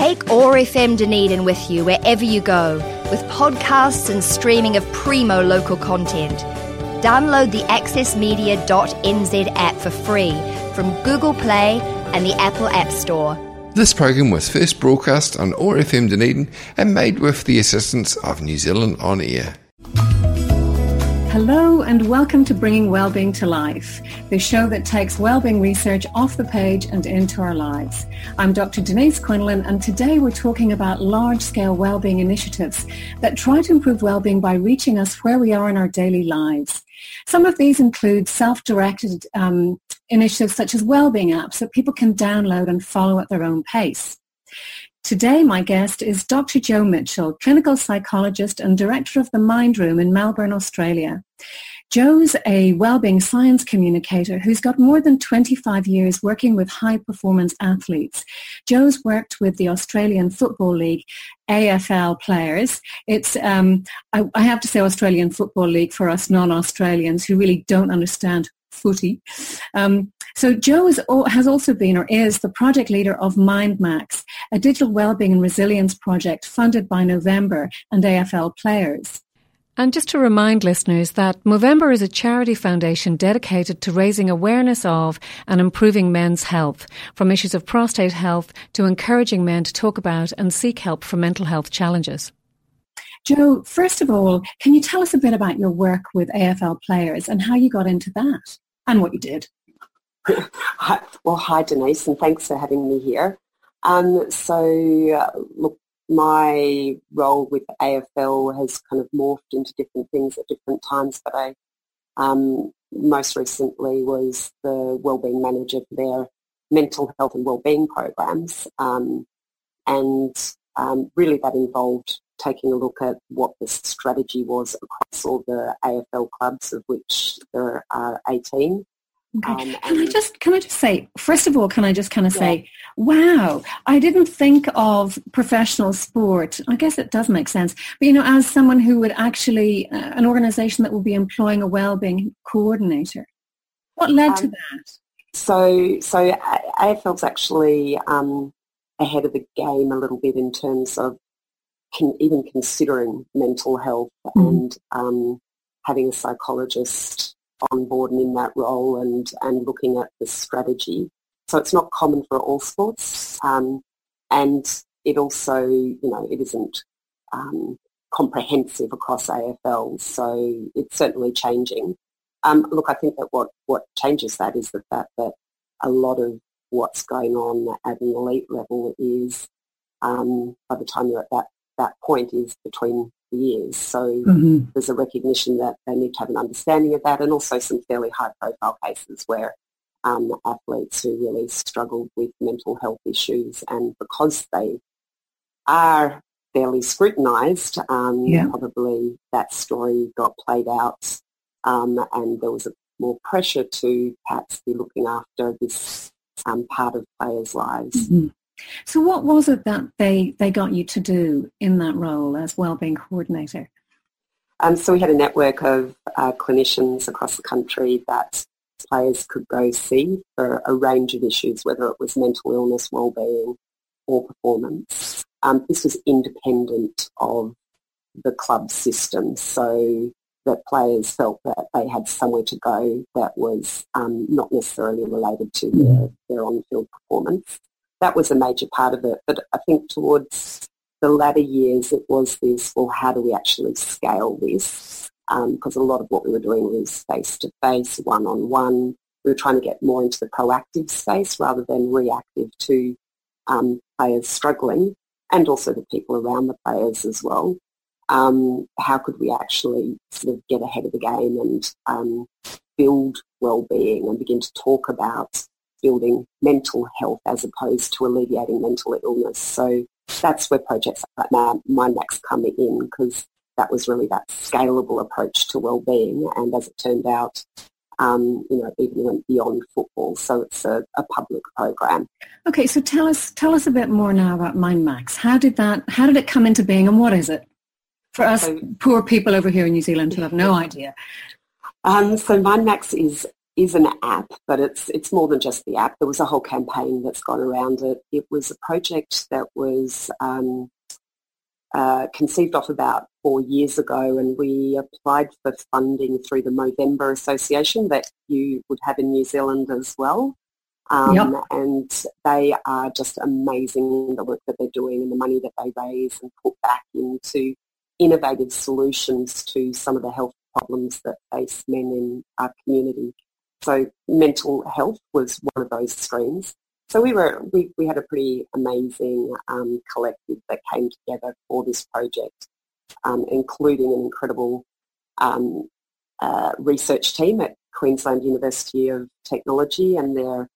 Take OAR FM Dunedin with you wherever you go, with podcasts and streaming of primo local content. Download the accessmedia.nz app for free from Google Play and the Apple App Store. This program was first broadcast on OAR FM Dunedin and made with the assistance of New Zealand On Air. Hello and welcome to Bringing Wellbeing to Life, the show that takes wellbeing research off the page and into our lives. I'm Dr. Denise Quinlan and today we're talking about large-scale wellbeing initiatives that try to improve wellbeing by reaching us where we are in our daily lives. Some of these include self-directed um, initiatives such as wellbeing apps that people can download and follow at their own pace. Today, my guest is Dr. Jo Mitchell, clinical psychologist and director of the Mind Room in Melbourne, Australia. Jo's a wellbeing science communicator who's got more than 25 years working with high performance athletes. Jo's worked with the Australian Football League AFL players. It's, um, I, I have to say Australian Football League for us non-Australians who really don't understand footy. Um, so Jo is, has also been or is the project leader of MindMax, a digital wellbeing and resilience project funded by Movember and AFL players. And just to remind listeners that Movember is a charity foundation dedicated to raising awareness of and improving men's health, from issues of prostate health to encouraging men to talk about and seek help for mental health challenges. Jo, first of all, can you tell us a bit about your work with AFL players and how you got into that and what you did? Well, hi Denise, and thanks for having me here. Um, so, uh, look, my role with AFL has kind of morphed into different things at different times, but I um, most recently was the wellbeing manager for their mental health and wellbeing programs, um, and um, really that involved taking a look at what the strategy was across all the AFL clubs, of which there are 18. Okay. Um, can I just can I just say first of all can I just kind of yeah. say wow I didn't think of professional sport I guess it does make sense but you know as someone who would actually uh, an organization that will be employing a well-being coordinator what led um, to that so so AFL's actually um, ahead of the game a little bit in terms of can, even considering mental health mm. and um, having a psychologist on board and in that role and, and looking at the strategy. So it's not common for all sports. Um, and it also, you know, it isn't um, comprehensive across AFL. So it's certainly changing. Um, look, I think that what, what changes that is the fact that a lot of what's going on at an elite level is um, by the time you're at that, that point is between years. So mm-hmm. there's a recognition that they need to have an understanding of that and also some fairly high profile cases where um, athletes who really struggled with mental health issues and because they are fairly scrutinised, um, yeah. probably that story got played out um, and there was a more pressure to perhaps be looking after this um, part of players' lives. Mm-hmm. So what was it that they, they got you to do in that role as wellbeing coordinator? Um, so we had a network of uh, clinicians across the country that players could go see for a range of issues, whether it was mental illness, well-being or performance. Um, this was independent of the club system, so that players felt that they had somewhere to go that was um, not necessarily related to their, their on-field performance that was a major part of it. But I think towards the latter years, it was this, well, how do we actually scale this? Because um, a lot of what we were doing was face-to-face, one-on-one. We were trying to get more into the proactive space rather than reactive to um, players struggling and also the people around the players as well. Um, how could we actually sort of get ahead of the game and um, build well-being and begin to talk about building mental health as opposed to alleviating mental illness. So that's where projects like MindMax come in because that was really that scalable approach to well-being. And as it turned out, um, you know, even went beyond football. So it's a, a, public program. Okay, so tell us tell us a bit more now about MindMax. How did that? How did it come into being, and what is it for us so, poor people over here in New Zealand who have no idea? Um, so MindMax is is an app, but it's it's more than just the app. There was a whole campaign that's gone around it. It was a project that was um, uh, conceived of about four years ago, and we applied for funding through the Movember Association that you would have in New Zealand as well. Um, yep. And they are just amazing in the work that they're doing and the money that they raise and put back into innovative solutions to some of the health problems that face men in our community. So mental health was one of those streams. So we were we, we had a pretty amazing um, collective that came together for this project, um, including an incredible um, uh, research team at Queensland University of Technology and their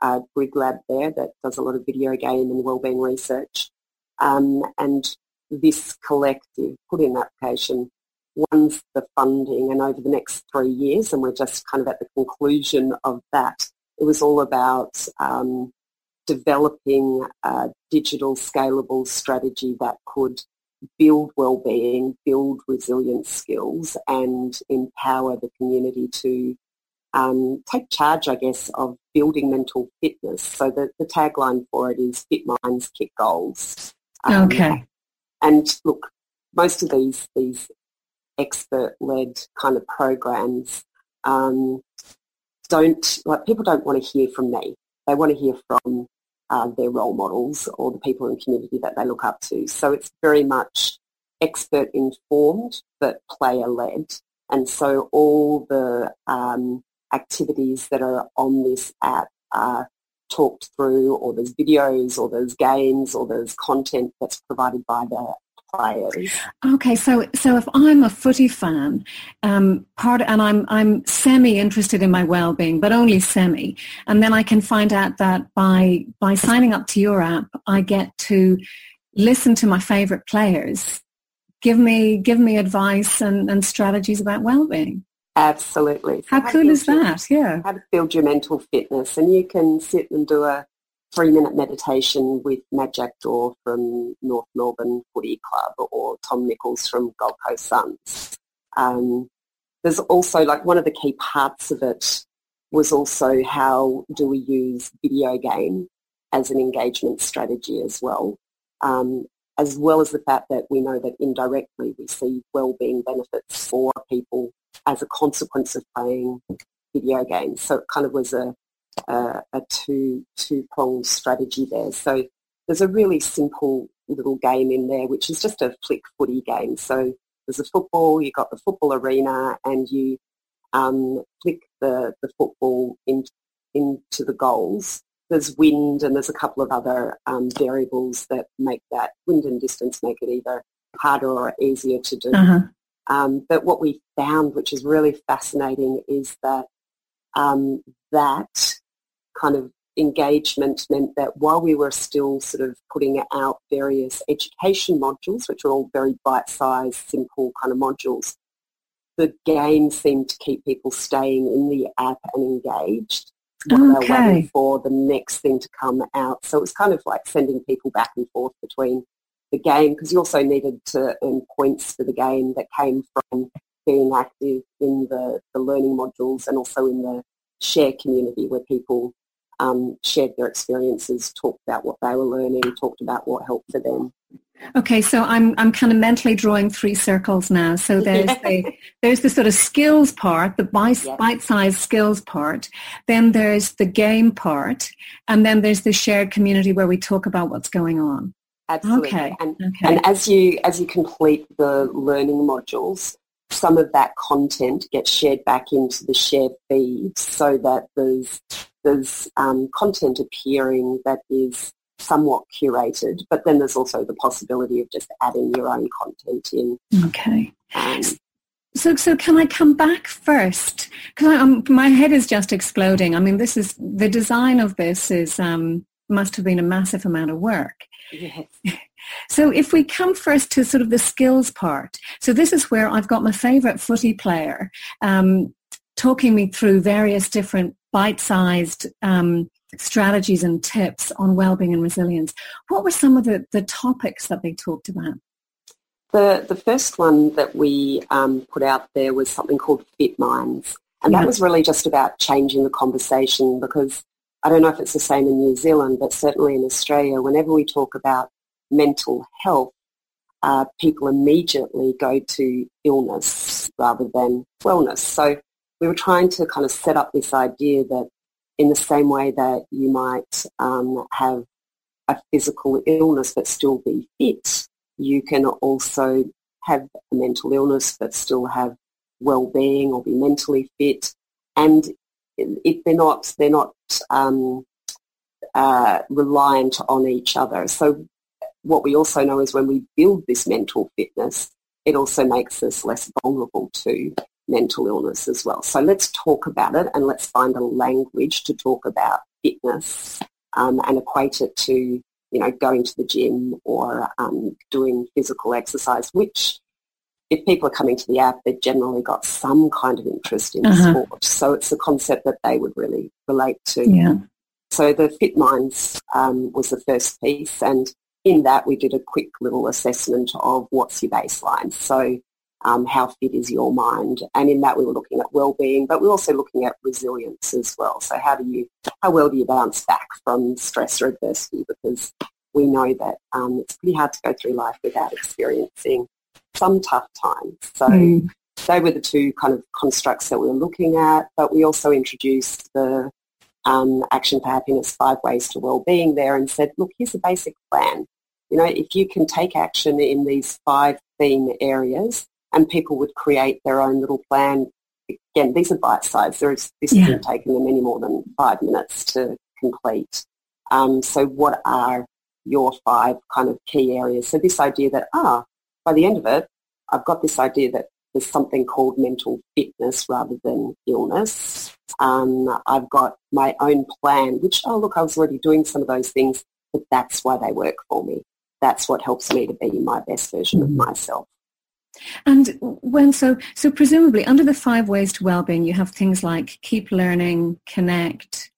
uh, Grid Lab there that does a lot of video game and wellbeing research. Um, and this collective put in an application once the funding and over the next three years, and we're just kind of at the conclusion of that, it was all about um, developing a digital scalable strategy that could build well-being, build resilience skills and empower the community to um, take charge, I guess, of building mental fitness. So the, the tagline for it is Fit Minds, Kick Goals. Um, okay. And look, most of these these expert-led kind of programs um, don't like people don't want to hear from me. They want to hear from uh, their role models or the people in the community that they look up to. So it's very much expert informed but player led. And so all the um, activities that are on this app are talked through or there's videos or there's games or there's content that's provided by the players. Okay, so so if I'm a footy fan, um, part and I'm I'm semi interested in my well-being, but only semi, and then I can find out that by by signing up to your app, I get to listen to my favorite players, give me give me advice and, and strategies about well-being. Absolutely. How, how cool is that? Yeah. How to build your mental fitness, and you can sit and do a three minute meditation with Majak Daw from North Melbourne Footy Club or Tom Nicholls from Gold Coast Suns. Um, there's also like one of the key parts of it was also how do we use video game as an engagement strategy as well, um, as well as the fact that we know that indirectly we see well-being benefits for people as a consequence of playing video games. So it kind of was a a, a two two pronged strategy there. So there's a really simple little game in there, which is just a flick footy game. So there's a football, you've got the football arena, and you um, flick the, the football in, into the goals. There's wind and there's a couple of other um, variables that make that wind and distance make it either harder or easier to do. Uh-huh. Um, but what we found, which is really fascinating, is that um, that kind of engagement meant that while we were still sort of putting out various education modules, which are all very bite-sized, simple kind of modules, the game seemed to keep people staying in the app and engaged while okay. they're waiting for the next thing to come out. So it was kind of like sending people back and forth between the game because you also needed to earn points for the game that came from being active in the, the learning modules and also in the share community where people um, shared their experiences, talked about what they were learning, talked about what helped for them. Okay, so I'm I'm kind of mentally drawing three circles now. So there's the there's the sort of skills part, the bite, yes. bite-sized skills part. Then there's the game part, and then there's the shared community where we talk about what's going on. Absolutely. Okay. And, okay. and as you as you complete the learning modules, some of that content gets shared back into the shared feed so that there's there's um, content appearing that is somewhat curated, but then there's also the possibility of just adding your own content in. Okay. Um, so, so can I come back first? Because um, my head is just exploding. I mean, this is the design of this is um, must have been a massive amount of work. Yes. So if we come first to sort of the skills part, so this is where I've got my favourite footy player um, talking me through various different bite-sized um, strategies and tips on well-being and resilience. What were some of the, the topics that they talked about? The, the first one that we um, put out there was something called Fit Minds. And yeah. that was really just about changing the conversation because I don't know if it's the same in New Zealand, but certainly in Australia, whenever we talk about mental health, uh, people immediately go to illness rather than wellness. So we were trying to kind of set up this idea that in the same way that you might um, have a physical illness but still be fit, you can also have a mental illness but still have well-being or be mentally fit. And if they're not, they're not um, uh, reliant on each other. So what we also know is when we build this mental fitness, it also makes us less vulnerable to mental illness as well. So let's talk about it and let's find a language to talk about fitness um, and equate it to, you know, going to the gym or um, doing physical exercise, which if people are coming to the app, they've generally got some kind of interest in uh-huh. sport. So it's a concept that they would really relate to. Yeah. So the Fit Minds um, was the first piece and in that we did a quick little assessment of what's your baseline. So um, how fit is your mind? And in that we were looking at well-being, but we're also looking at resilience as well. So how do you, how well do you bounce back from stress or adversity? Because we know that um, it's pretty hard to go through life without experiencing some tough times. So mm. they were the two kind of constructs that we were looking at, but we also introduced the um, Action for Happiness, Five Ways to Wellbeing there and said, look, here's a basic plan. You know, if you can take action in these five theme areas and people would create their own little plan. Again, these are bite sized. There is, this yeah. isn't taking them any more than five minutes to complete. Um, so what are your five kind of key areas? So this idea that, ah, by the end of it, I've got this idea that there's something called mental fitness rather than illness. Um, I've got my own plan, which, oh, look, I was already doing some of those things, but that's why they work for me. That's what helps me to be my best version mm-hmm. of myself. And when so so presumably under the five ways to well-being, you have things like keep learning, connect,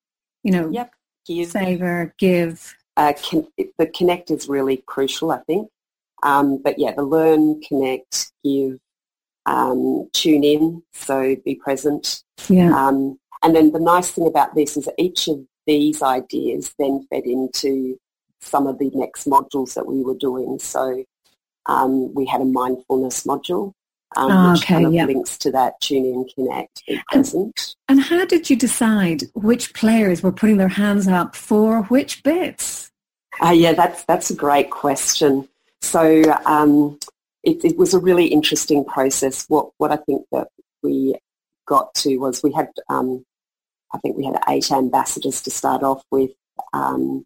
you know, yep. give. savor, give. Uh, con- the connect is really crucial, I think. Um, but yeah, the learn, connect, give, um, tune in, so be present. Yeah. Um, and then the nice thing about this is that each of these ideas then fed into some of the next modules that we were doing. So um, we had a mindfulness module, um, oh, which okay, kind of yep. links to that tune in, connect. And, and how did you decide which players were putting their hands up for which bits? Uh, yeah, that's that's a great question. So um, it, it, was a really interesting process. What what I think that we got to was we had um, I think we had eight ambassadors to start off with. Um,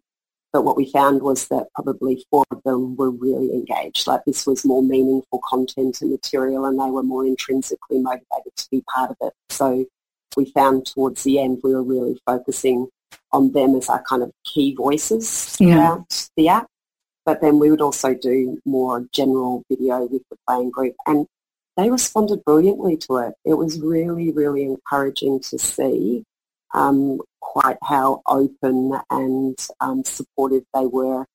but what we found was that probably four of them were really engaged. Like this was more meaningful content and material and they were more intrinsically motivated to be part of it. So we found towards the end we were really focusing on them as our kind of key voices yeah. the app. But then we would also do more general video with the playing group and they responded brilliantly to it. It was really, really encouraging to see um, quite how open and um, supportive they were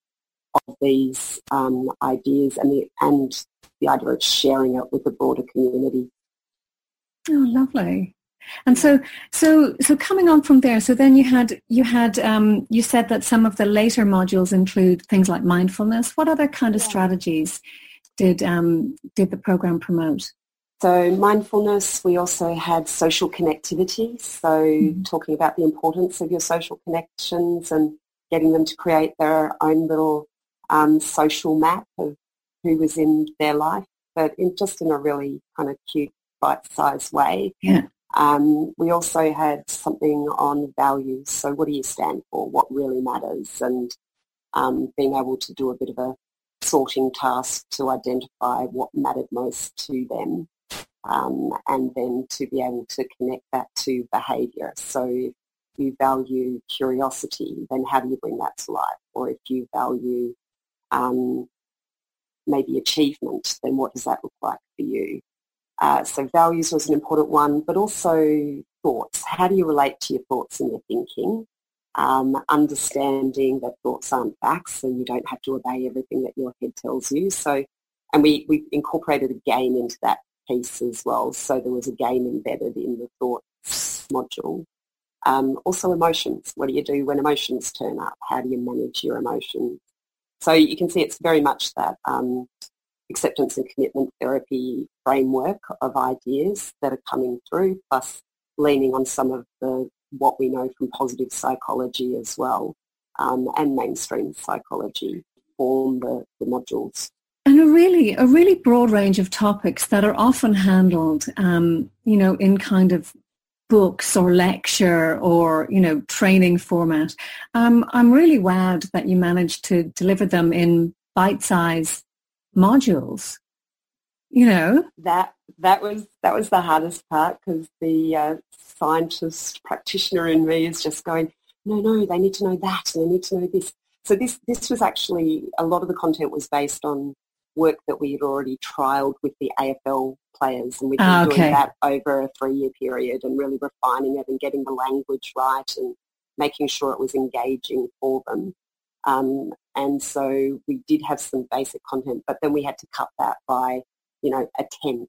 of these um, ideas and the, and the idea of sharing it with the broader community. Oh, lovely. And so, so, so coming on from there, so then you had, you had, um, you said that some of the later modules include things like mindfulness. What other kind of strategies did um, did the program promote? So mindfulness, we also had social connectivity. So mm-hmm. talking about the importance of your social connections and getting them to create their own little um, social map of who was in their life, but in just in a really kind of cute, bite-sized way. Yeah. Um, we also had something on values. So what do you stand for? What really matters? And um, being able to do a bit of a sorting task to identify what mattered most to them um, and then to be able to connect that to behaviour. So if you value curiosity, then how do you bring that to life? Or if you value um, maybe achievement, then what does that look like for you? Uh, so values was an important one, but also thoughts. How do you relate to your thoughts and your thinking? Um, understanding that thoughts aren't facts and you don't have to obey everything that your head tells you. So, and we, we incorporated a game into that piece as well. So there was a game embedded in the thoughts module. Um, also emotions. What do you do when emotions turn up? How do you manage your emotions? So you can see it's very much that um, acceptance and commitment therapy framework of ideas that are coming through, plus leaning on some of the what we know from positive psychology as well um, and mainstream psychology form the, the modules. And a really, a really broad range of topics that are often handled, um, you know, in kind of books or lecture or, you know, training format. Um, I'm really wowed that you managed to deliver them in bite-sized modules. You know that that was that was the hardest part because the uh, scientist practitioner in me is just going, no, no, they need to know that and they need to know this. So this this was actually a lot of the content was based on work that we had already trialed with the AFL players and we've been ah, okay. doing that over a three-year period and really refining it and getting the language right and making sure it was engaging for them. Um, and so we did have some basic content, but then we had to cut that by, you know, a tenth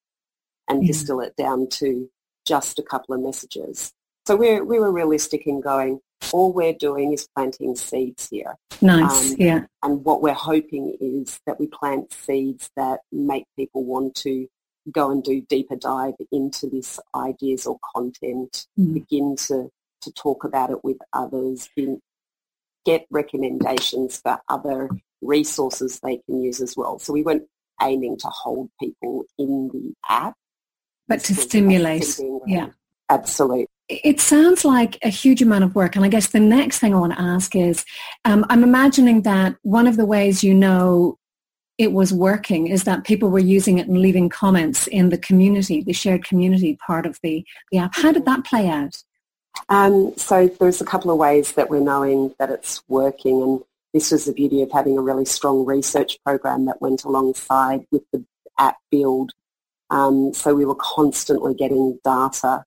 and yeah. distill it down to just a couple of messages. So we we were realistic in going, all we're doing is planting seeds here. Nice, um, yeah. And what we're hoping is that we plant seeds that make people want to go and do deeper dive into this ideas or content, mm. begin to, to talk about it with others, get recommendations for other resources they can use as well. So we weren't aiming to hold people in the app. But to stimulate. Yeah. Absolutely. It sounds like a huge amount of work. And I guess the next thing I want to ask is, um, I'm imagining that one of the ways you know it was working is that people were using it and leaving comments in the community, the shared community part of the, the app. How did that play out? Um, so there's a couple of ways that we're knowing that it's working and this was the beauty of having a really strong research program that went alongside with the app build. Um, so we were constantly getting data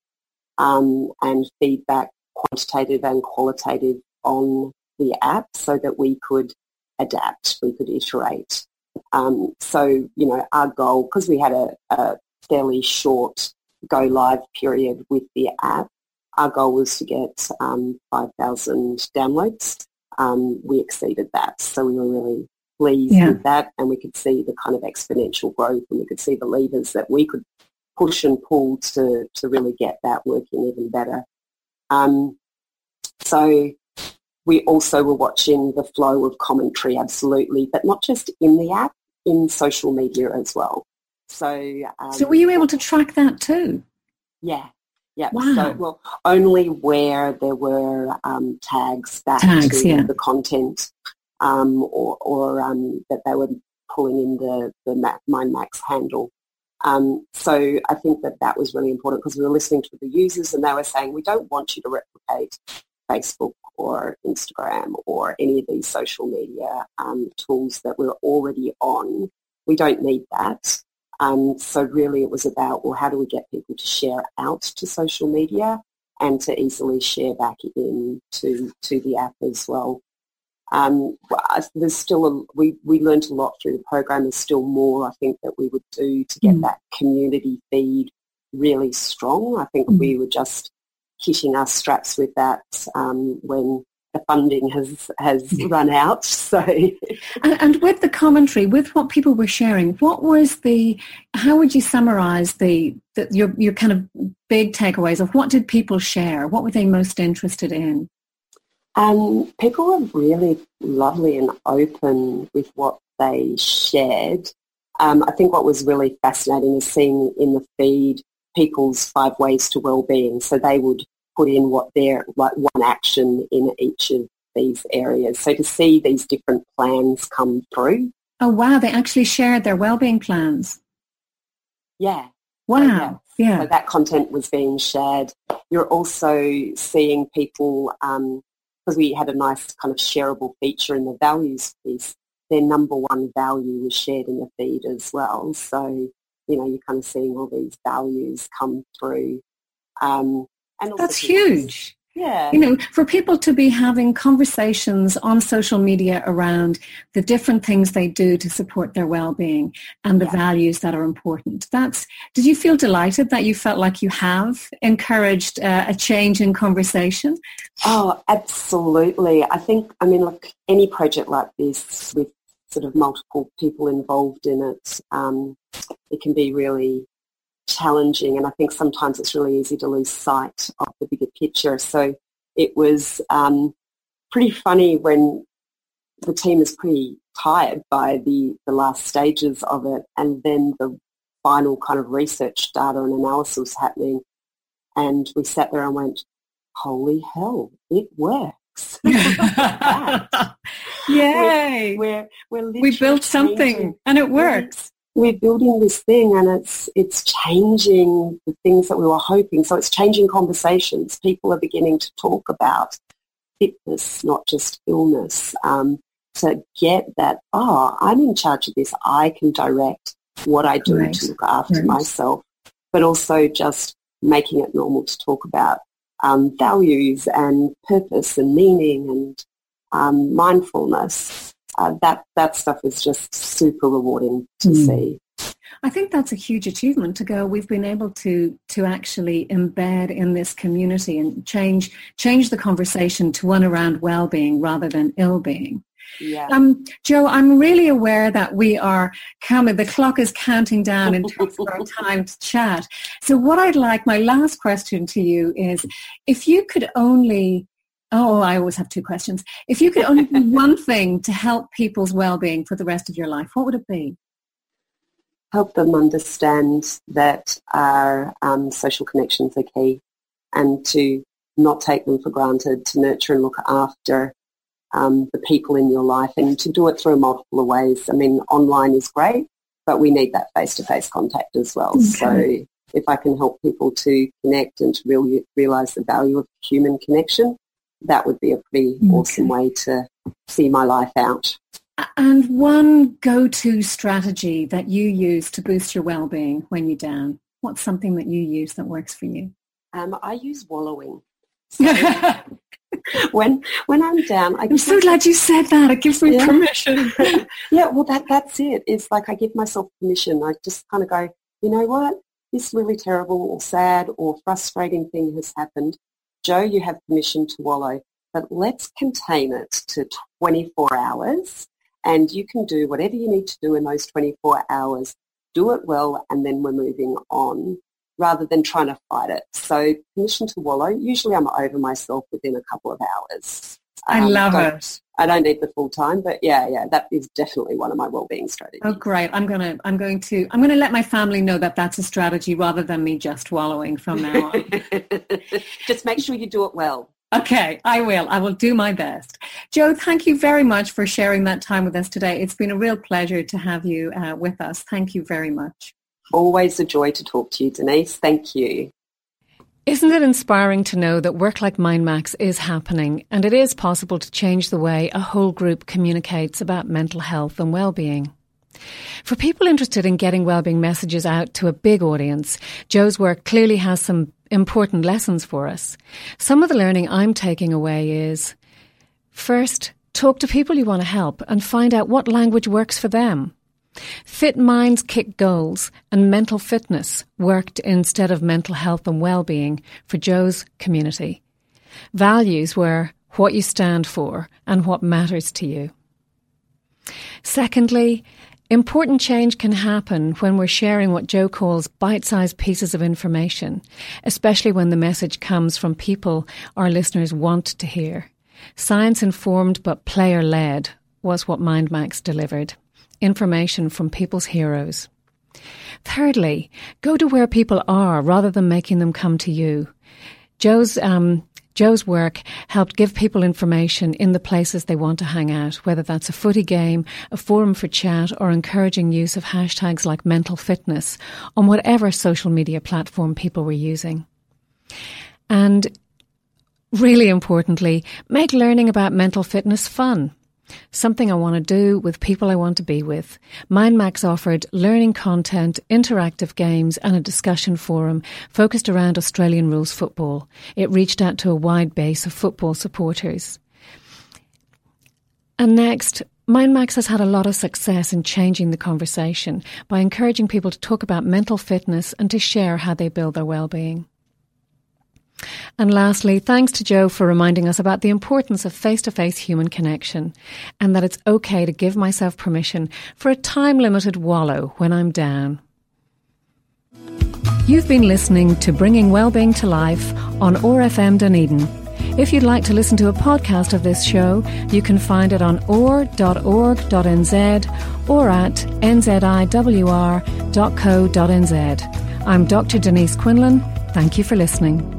um, and feedback, quantitative and qualitative, on the app so that we could adapt, we could iterate. Um, so, you know, our goal, because we had a, a fairly short go live period with the app, our goal was to get um, 5,000 downloads. Um, we exceeded that. So we were really pleased yeah. with that and we could see the kind of exponential growth and we could see the levers that we could push and pull to, to really get that working even better. Um, so we also were watching the flow of commentary, absolutely, but not just in the app, in social media as well. So, um, so were you able to track that too? Yeah, yeah. Wow. So, well, only where there were um, tags back tags, to yeah. the content, um, or, or um, that they were pulling in the the MindMax handle. Um, so I think that that was really important because we were listening to the users and they were saying, we don't want you to replicate Facebook or Instagram or any of these social media um, tools that we're already on. We don't need that. Um, so really it was about, well, how do we get people to share out to social media and to easily share back in to, to the app as well. Um, there's still a, we, we learned a lot through the program. There's still more I think that we would do to get mm. that community feed really strong. I think mm. we were just hitting our straps with that um, when the funding has has run out. So, and, and, with the commentary, with what people were sharing, what was the? How would you summarise the, the your your kind of big takeaways of what did people share? What were they most interested in? Um, people were really lovely and open with what they shared. Um, I think what was really fascinating is seeing in the feed people's five ways to well-being. So they would put in what their like one action in each of these areas. So to see these different plans come through. Oh wow! They actually shared their well-being plans. Yeah. Wow. Yeah. yeah. So that content was being shared. You're also seeing people um, because we had a nice kind of shareable feature in the values piece, their number one value was shared in the feed as well. So, you know, you're kind of seeing all these values come through. Um, and That's huge. Yeah. You know, for people to be having conversations on social media around the different things they do to support their well-being and the yeah. values that are important. That's, did you feel delighted that you felt like you have encouraged uh, a change in conversation? Oh, absolutely. I think, I mean, look, any project like this with sort of multiple people involved in it, um, it can be really challenging and I think sometimes it's really easy to lose sight of the bigger picture. So it was um, pretty funny when the team is pretty tired by the, the last stages of it and then the final kind of research data and analysis happening and we sat there and went, holy hell, it works. Yay! We're, we're, we're we built something and it works we're building this thing and it's it's changing the things that we were hoping. So it's changing conversations. People are beginning to talk about fitness, not just illness. Um, to get that, oh, I'm in charge of this. I can direct what I do right. to look after right. myself, but also just making it normal to talk about um, values and purpose and meaning and um, mindfulness uh, that that stuff is just super rewarding to mm. see. I think that's a huge achievement to go. We've been able to to actually embed in this community and change change the conversation to one around well-being rather than ill-being. Yeah. Um, Jo, I'm really aware that we are coming, the clock is counting down in terms of our time to chat. So what I'd like, my last question to you is, if you could only Oh, I always have two questions. If you could only do one thing to help people's well-being for the rest of your life, what would it be? Help them understand that our um, social connections are key and to not take them for granted, to nurture and look after um, the people in your life and to do it through multiple ways. I mean, online is great, but we need that face-to-face contact as well. Okay. So if I can help people to connect and to really realize the value of human connection, that would be a pretty okay. awesome way to see my life out. And one go-to strategy that you use to boost your well-being when you're down? What's something that you use that works for you? Um, I use wallowing. So when when I'm down, I am so glad you said that. It gives me yeah. permission. yeah, well, that that's it. It's like I give myself permission. I just kind of go, you know what? This really terrible or sad or frustrating thing has happened. Jo, you have permission to wallow, but let's contain it to 24 hours and you can do whatever you need to do in those 24 hours. Do it well and then we're moving on rather than trying to fight it. So permission to wallow. Usually I'm over myself within a couple of hours. I um, love it. I don't need the full time, but yeah, yeah, that is definitely one of my well-being strategies. Oh, great! I'm gonna, I'm going to, I'm going to let my family know that that's a strategy rather than me just wallowing from now on. just make sure you do it well. Okay, I will. I will do my best. Jo, thank you very much for sharing that time with us today. It's been a real pleasure to have you uh, with us. Thank you very much. Always a joy to talk to you, Denise. Thank you. Isn't it inspiring to know that work like MindMax is happening and it is possible to change the way a whole group communicates about mental health and well-being? For people interested in getting well-being messages out to a big audience, Jo's work clearly has some important lessons for us. Some of the learning I'm taking away is first, talk to people you want to help and find out what language works for them. Fit minds kick goals and mental fitness worked instead of mental health and well-being for Jo's community. Values were what you stand for and what matters to you. Secondly, important change can happen when we're sharing what Jo calls bite-sized pieces of information, especially when the message comes from people our listeners want to hear. Science informed but player led was what MindMax delivered information from people's heroes. Thirdly, go to where people are rather than making them come to you. Jo's um, Jo's work helped give people information in the places they want to hang out, whether that's a footy game, a forum for chat, or encouraging use of hashtags like mental fitness on whatever social media platform people were using. And really importantly, make learning about mental fitness fun. Something I want to do with people I want to be with. MindMax offered learning content, interactive games, and a discussion forum focused around Australian rules football. It reached out to a wide base of football supporters. And next, MindMax has had a lot of success in changing the conversation by encouraging people to talk about mental fitness and to share how they build their well-being. And lastly, thanks to Jo for reminding us about the importance of face to face human connection and that it's okay to give myself permission for a time limited wallow when I'm down. You've been listening to Bringing Wellbeing to Life on OAR FM Dunedin. If you'd like to listen to a podcast of this show, you can find it on oar.org.nz or at nziwr.co.nz. I'm Dr. Denise Quinlan. Thank you for listening.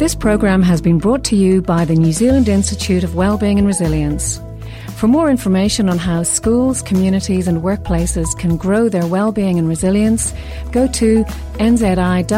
This program has been brought to you by the New Zealand Institute of Wellbeing and Resilience. For more information on how schools, communities, and workplaces can grow their well-being and resilience, go to nziwr.co.nz.